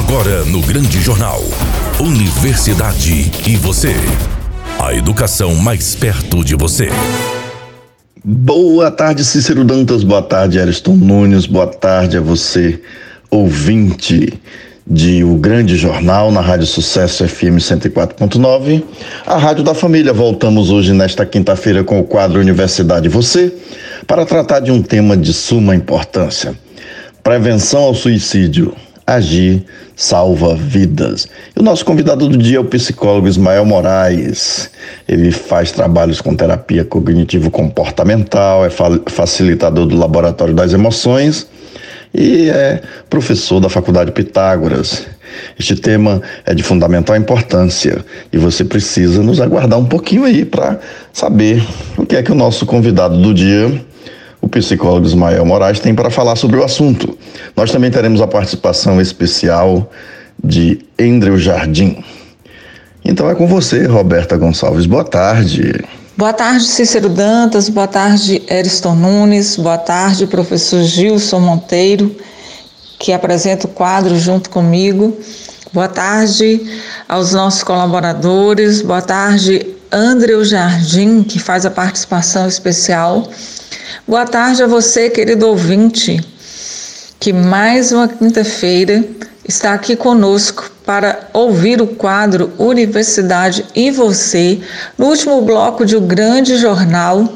Agora no Grande Jornal. Universidade e você. A educação mais perto de você. Boa tarde, Cícero Dantas. Boa tarde, Ariston Nunes. Boa tarde a você, ouvinte de O Grande Jornal na Rádio Sucesso FM 104.9, a Rádio da Família. Voltamos hoje, nesta quinta-feira, com o quadro Universidade Você, para tratar de um tema de suma importância: prevenção ao suicídio. Agir salva vidas. E o nosso convidado do dia é o psicólogo Ismael Moraes. Ele faz trabalhos com terapia cognitivo-comportamental, é facilitador do Laboratório das Emoções e é professor da Faculdade Pitágoras. Este tema é de fundamental importância e você precisa nos aguardar um pouquinho aí para saber o que é que o nosso convidado do dia o psicólogo Ismael Moraes tem para falar sobre o assunto. Nós também teremos a participação especial de Andrew Jardim. Então é com você, Roberta Gonçalves. Boa tarde. Boa tarde, Cícero Dantas. Boa tarde, Eriston Nunes. Boa tarde, professor Gilson Monteiro, que apresenta o quadro junto comigo. Boa tarde aos nossos colaboradores. Boa tarde, André Jardim, que faz a participação especial. Boa tarde a você, querido ouvinte, que mais uma quinta-feira está aqui conosco para ouvir o quadro Universidade e Você, no último bloco de O Grande Jornal,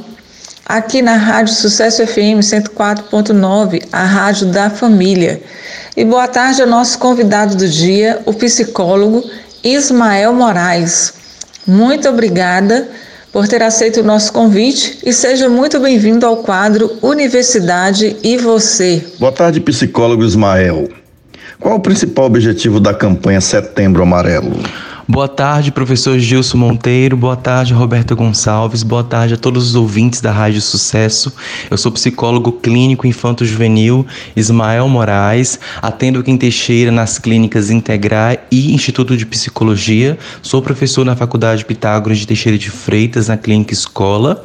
aqui na Rádio Sucesso FM 104.9, a Rádio da Família. E boa tarde ao nosso convidado do dia, o psicólogo Ismael Moraes. Muito obrigada por ter aceito o nosso convite e seja muito bem-vindo ao quadro Universidade e Você. Boa tarde, psicólogo Ismael. Qual o principal objetivo da campanha Setembro Amarelo? Boa tarde, professor Gilson Monteiro. Boa tarde, Roberto Gonçalves. Boa tarde a todos os ouvintes da Rádio Sucesso. Eu sou psicólogo clínico infanto-juvenil Ismael Moraes. Atendo aqui em Teixeira nas clínicas Integrar e Instituto de Psicologia. Sou professor na Faculdade Pitágoras de Teixeira de Freitas, na Clínica Escola.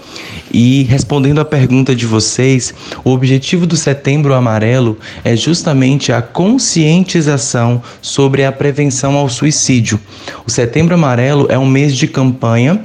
E respondendo à pergunta de vocês, o objetivo do Setembro Amarelo é justamente a conscientização sobre a prevenção ao suicídio. O Setembro Amarelo é um mês de campanha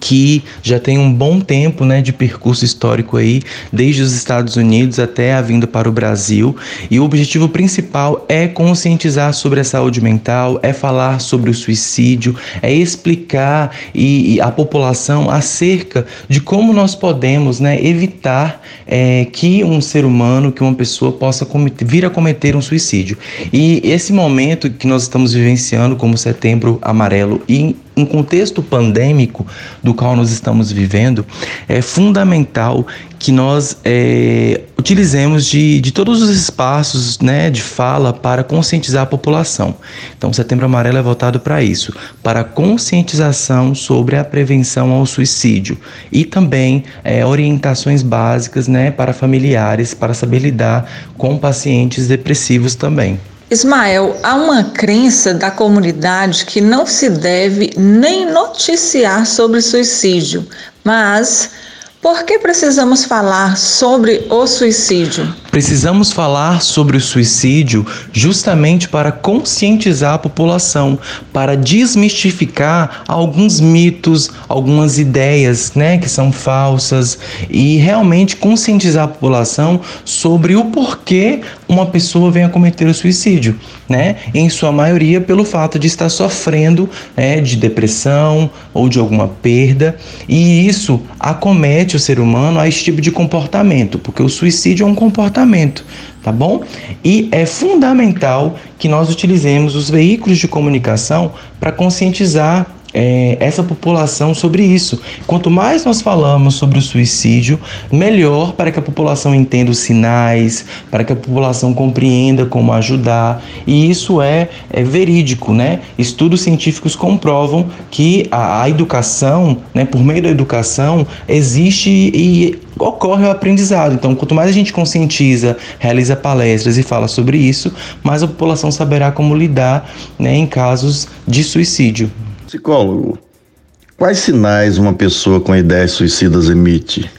que já tem um bom tempo né, de percurso histórico aí, desde os Estados Unidos até a vinda para o Brasil. E o objetivo principal é conscientizar sobre a saúde mental, é falar sobre o suicídio, é explicar e, e a população acerca de como nós podemos né, evitar é, que um ser humano, que uma pessoa possa cometer, vir a cometer um suicídio. E esse momento que nós estamos vivenciando como Setembro Amarelo e em contexto pandêmico do qual nós estamos vivendo, é fundamental que nós é, utilizemos de, de todos os espaços né, de fala para conscientizar a população. Então, Setembro Amarelo é voltado para isso, para conscientização sobre a prevenção ao suicídio e também é, orientações básicas né, para familiares para saber lidar com pacientes depressivos também. Ismael, há uma crença da comunidade que não se deve nem noticiar sobre suicídio, mas por que precisamos falar sobre o suicídio? Precisamos falar sobre o suicídio justamente para conscientizar a população, para desmistificar alguns mitos, algumas ideias, né, que são falsas e realmente conscientizar a população sobre o porquê uma pessoa vem a cometer o suicídio, né? Em sua maioria pelo fato de estar sofrendo né, de depressão ou de alguma perda, e isso acomete o ser humano a esse tipo de comportamento, porque o suicídio é um comportamento, tá bom? E é fundamental que nós utilizemos os veículos de comunicação para conscientizar é, essa população sobre isso. Quanto mais nós falamos sobre o suicídio, melhor para que a população entenda os sinais, para que a população compreenda como ajudar. E isso é, é verídico, né? Estudos científicos comprovam que a, a educação, né, por meio da educação, existe e ocorre o aprendizado. Então, quanto mais a gente conscientiza, realiza palestras e fala sobre isso, mais a população saberá como lidar né, em casos de suicídio. Psicólogo, quais sinais uma pessoa com ideias suicidas emite?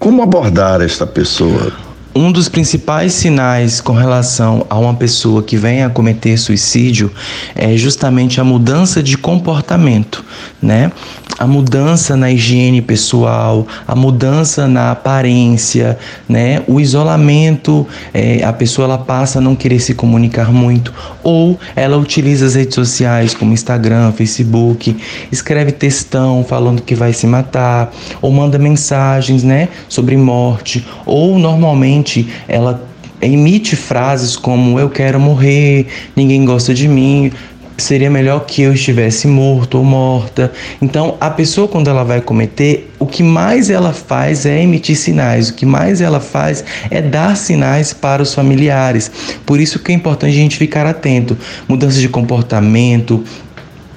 Como abordar esta pessoa? Um dos principais sinais com relação a uma pessoa que vem a cometer suicídio é justamente a mudança de comportamento, né? A mudança na higiene pessoal, a mudança na aparência, né? O isolamento, é, a pessoa ela passa a não querer se comunicar muito, ou ela utiliza as redes sociais como Instagram, Facebook, escreve textão falando que vai se matar, ou manda mensagens, né? Sobre morte, ou normalmente ela emite frases como eu quero morrer, ninguém gosta de mim, seria melhor que eu estivesse morto ou morta. Então, a pessoa quando ela vai cometer, o que mais ela faz é emitir sinais, o que mais ela faz é dar sinais para os familiares. Por isso que é importante a gente ficar atento. Mudança de comportamento,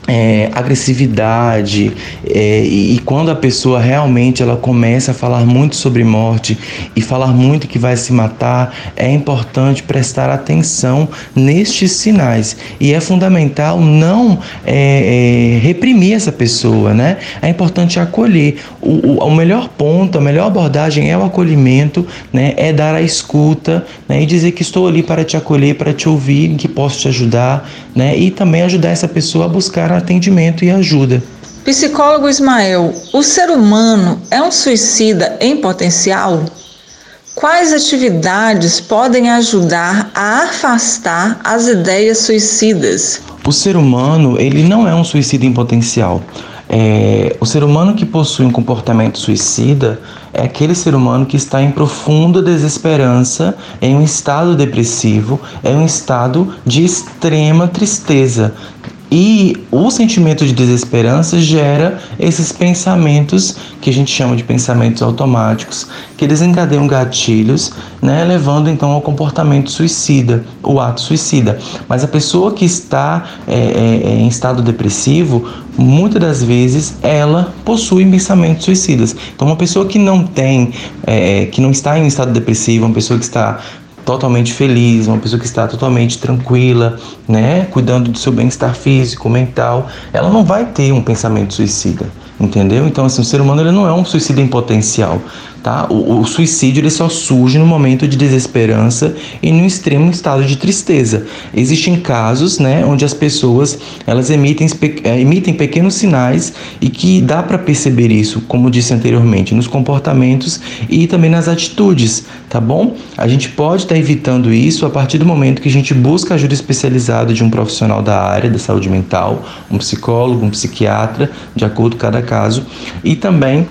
é, agressividade é, e, e, quando a pessoa realmente ela começa a falar muito sobre morte e falar muito que vai se matar é importante prestar atenção nestes sinais. E é fundamental não é, é reprimir essa pessoa né? É importante acolher. O, o, o, melhor ponto a melhor abordagem é o acolhimento né? É dar a escuta né, e dizer que estou ali para te acolher para te ouvir que posso te ajudar né? E também ajudar essa pessoa a buscar para atendimento e ajuda. Psicólogo Ismael, o ser humano é um suicida em potencial? Quais atividades podem ajudar a afastar as ideias suicidas? O ser humano, ele não é um suicida em potencial. É, o ser humano que possui um comportamento suicida é aquele ser humano que está em profunda desesperança, em um estado depressivo, em um estado de extrema tristeza, e o sentimento de desesperança gera esses pensamentos que a gente chama de pensamentos automáticos, que desencadeiam gatilhos, né, levando então ao comportamento suicida, o ato suicida. Mas a pessoa que está é, é, é em estado depressivo, muitas das vezes ela possui pensamentos suicidas. Então, uma pessoa que não tem, é, que não está em estado depressivo, uma pessoa que está totalmente feliz, uma pessoa que está totalmente tranquila, né, cuidando do seu bem-estar físico, mental, ela não vai ter um pensamento suicida, entendeu? Então, assim, o ser humano ele não é um suicida em potencial, tá? O, o, suicídio ele só surge no momento de desesperança e no extremo estado de tristeza. Existem casos, né, onde as pessoas elas emitem, eh, emitem pequenos sinais e que dá para perceber isso, como disse anteriormente, nos comportamentos e também nas atitudes, tá bom? A gente pode estar tá evitando isso a partir do momento que a gente busca ajuda especializada de um profissional da área da saúde mental, um psicólogo, um psiquiatra, de acordo com cada caso, e também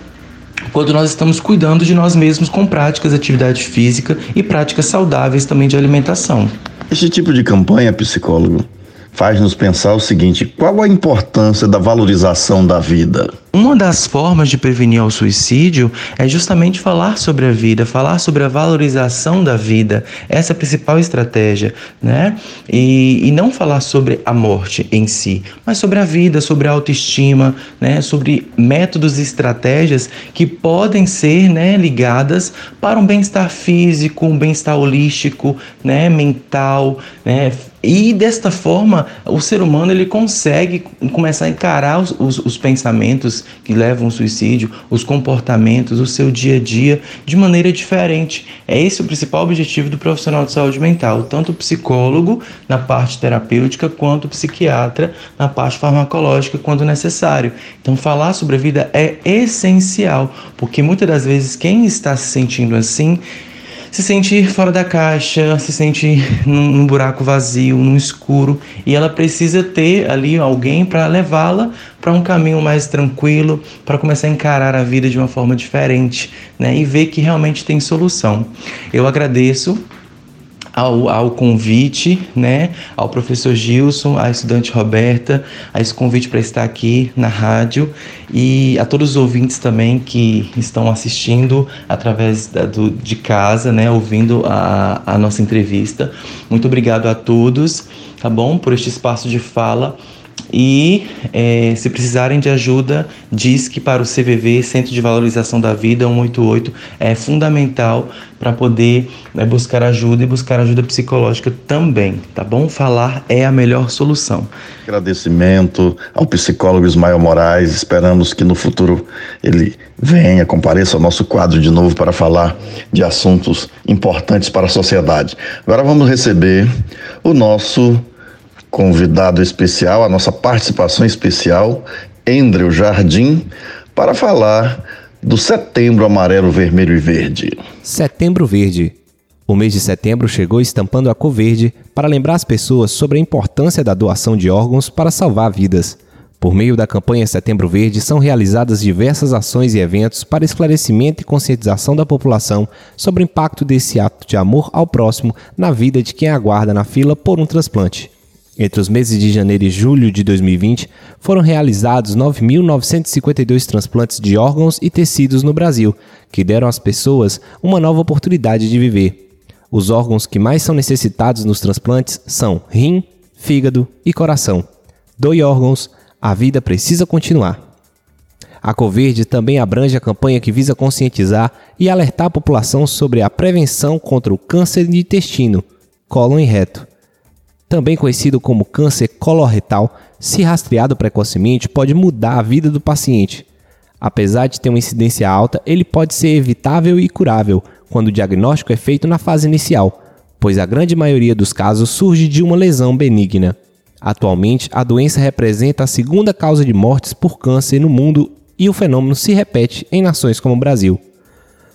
quando nós estamos cuidando de nós mesmos com práticas de atividade física e práticas saudáveis também de alimentação. Este tipo de campanha, psicólogo, faz-nos pensar o seguinte: qual a importância da valorização da vida? Uma das formas de prevenir o suicídio é justamente falar sobre a vida, falar sobre a valorização da vida. Essa é a principal estratégia, né? E, e não falar sobre a morte em si, mas sobre a vida, sobre a autoestima, né? Sobre métodos e estratégias que podem ser, né, ligadas para um bem-estar físico, um bem-estar holístico, né, mental, né, e desta forma, o ser humano ele consegue começar a encarar os, os, os, pensamentos que levam ao suicídio, os comportamentos, o seu dia a dia de maneira diferente. É esse o principal objetivo do profissional de saúde mental, tanto o psicólogo na parte terapêutica quanto o psiquiatra na parte farmacológica quando necessário. Então, falar sobre a vida é essencial, porque muitas das vezes quem está se sentindo assim se sente fora da caixa, se sente num, num buraco vazio, num escuro, e ela precisa ter ali alguém para levá-la para um caminho mais tranquilo, para começar a encarar a vida de uma forma diferente, né? E ver que realmente tem solução. Eu agradeço ao, ao convite, né, ao professor Gilson, à estudante Roberta, a esse convite para estar aqui na rádio e a todos os ouvintes também que estão assistindo através da, do, de casa, né, ouvindo a, a nossa entrevista. Muito obrigado a todos, tá bom, por este espaço de fala E é, se precisarem de ajuda, diz que para o CVV, Centro de Valorização da Vida 188, é fundamental para poder né, buscar ajuda e buscar ajuda psicológica também, tá bom? Falar é a melhor solução. Agradecimento ao psicólogo Ismael Moraes, esperamos que no futuro ele venha, compareça ao nosso quadro de novo para falar de assuntos importantes para a sociedade. Agora vamos receber o nosso convidado especial, a nossa participação especial, Andrew Jardim, para falar do Setembro Amarelo, Vermelho e Verde. Setembro Verde. O mês de setembro chegou estampando a cor verde para lembrar as pessoas sobre a importância da doação de órgãos para salvar vidas. Por meio da campanha Setembro Verde, são realizadas diversas ações e eventos para esclarecimento e conscientização da população sobre o impacto desse ato de amor ao próximo na vida de quem aguarda na fila por um transplante. Entre os meses de janeiro e julho de 2020, foram realizados 9.952 transplantes de órgãos e tecidos no Brasil, que deram às pessoas uma nova oportunidade de viver. Os órgãos que mais são necessitados nos transplantes são rim, fígado e coração. Doe órgãos, a vida precisa continuar. A Coverde também abrange a campanha que visa conscientizar e alertar a população sobre a prevenção contra o câncer de intestino, cólon e reto também conhecido como câncer coloretal, se rastreado precocemente, pode mudar a vida do paciente. Apesar de ter uma incidência alta, ele pode ser evitável e curável quando o diagnóstico é feito na fase inicial, pois a grande maioria dos casos surge de uma lesão benigna. Atualmente, a doença representa a segunda causa de mortes por câncer no mundo e o fenômeno se repete em nações como o Brasil.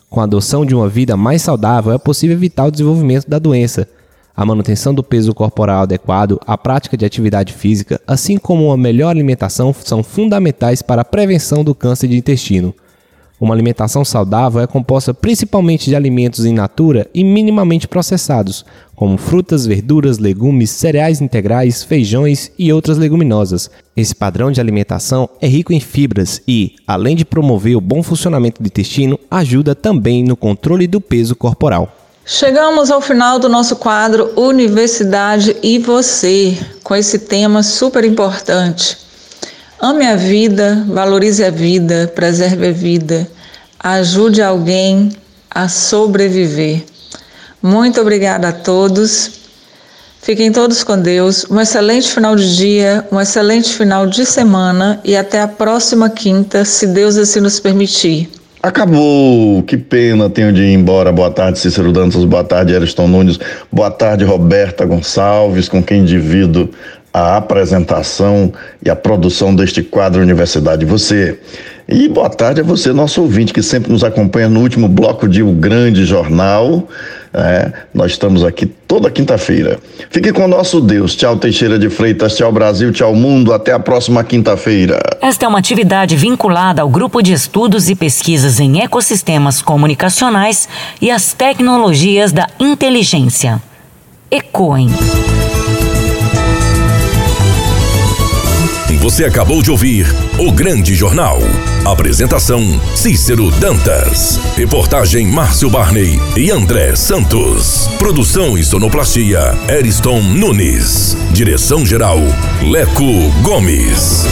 Com a adoção de uma vida mais saudável, é possível evitar o desenvolvimento da doença, a manutenção do peso corporal adequado, a prática de atividade física, assim como uma melhor alimentação são fundamentais para a prevenção do câncer de intestino. Uma alimentação saudável é composta principalmente de alimentos in natura e minimamente processados, como frutas, verduras, legumes, cereais integrais, feijões e outras leguminosas. Esse padrão de alimentação é rico em fibras e, além de promover o bom funcionamento do intestino, ajuda também no controle do peso corporal. Chegamos ao final do nosso quadro Universidade e Você, com esse tema super importante. Ame a vida, valorize a vida, preserve a vida, ajude alguém a sobreviver. Muito obrigada a todos. Fiquem todos com Deus. Um excelente final de dia, um excelente final de semana e até a próxima quinta, se Deus assim nos permitir. Acabou, que pena, tenho de ir embora. Boa tarde, Cícero Dantas, boa tarde, Ariston Nunes, boa tarde, Roberta Gonçalves, com quem divido a apresentação e a produção deste quadro Universidade Você. E boa tarde a você, nosso ouvinte, que sempre nos acompanha no último bloco de O Grande Jornal. É, nós estamos aqui toda quinta-feira. Fique com o nosso Deus. Tchau, Teixeira de Freitas. Tchau, Brasil. Tchau, mundo. Até a próxima quinta-feira. Esta é uma atividade vinculada ao Grupo de Estudos e Pesquisas em Ecossistemas Comunicacionais e as Tecnologias da Inteligência. ECOEM. Você acabou de ouvir O Grande Jornal. Apresentação: Cícero Dantas. Reportagem: Márcio Barney e André Santos. Produção e sonoplastia: Eriston Nunes. Direção-geral: Leco Gomes.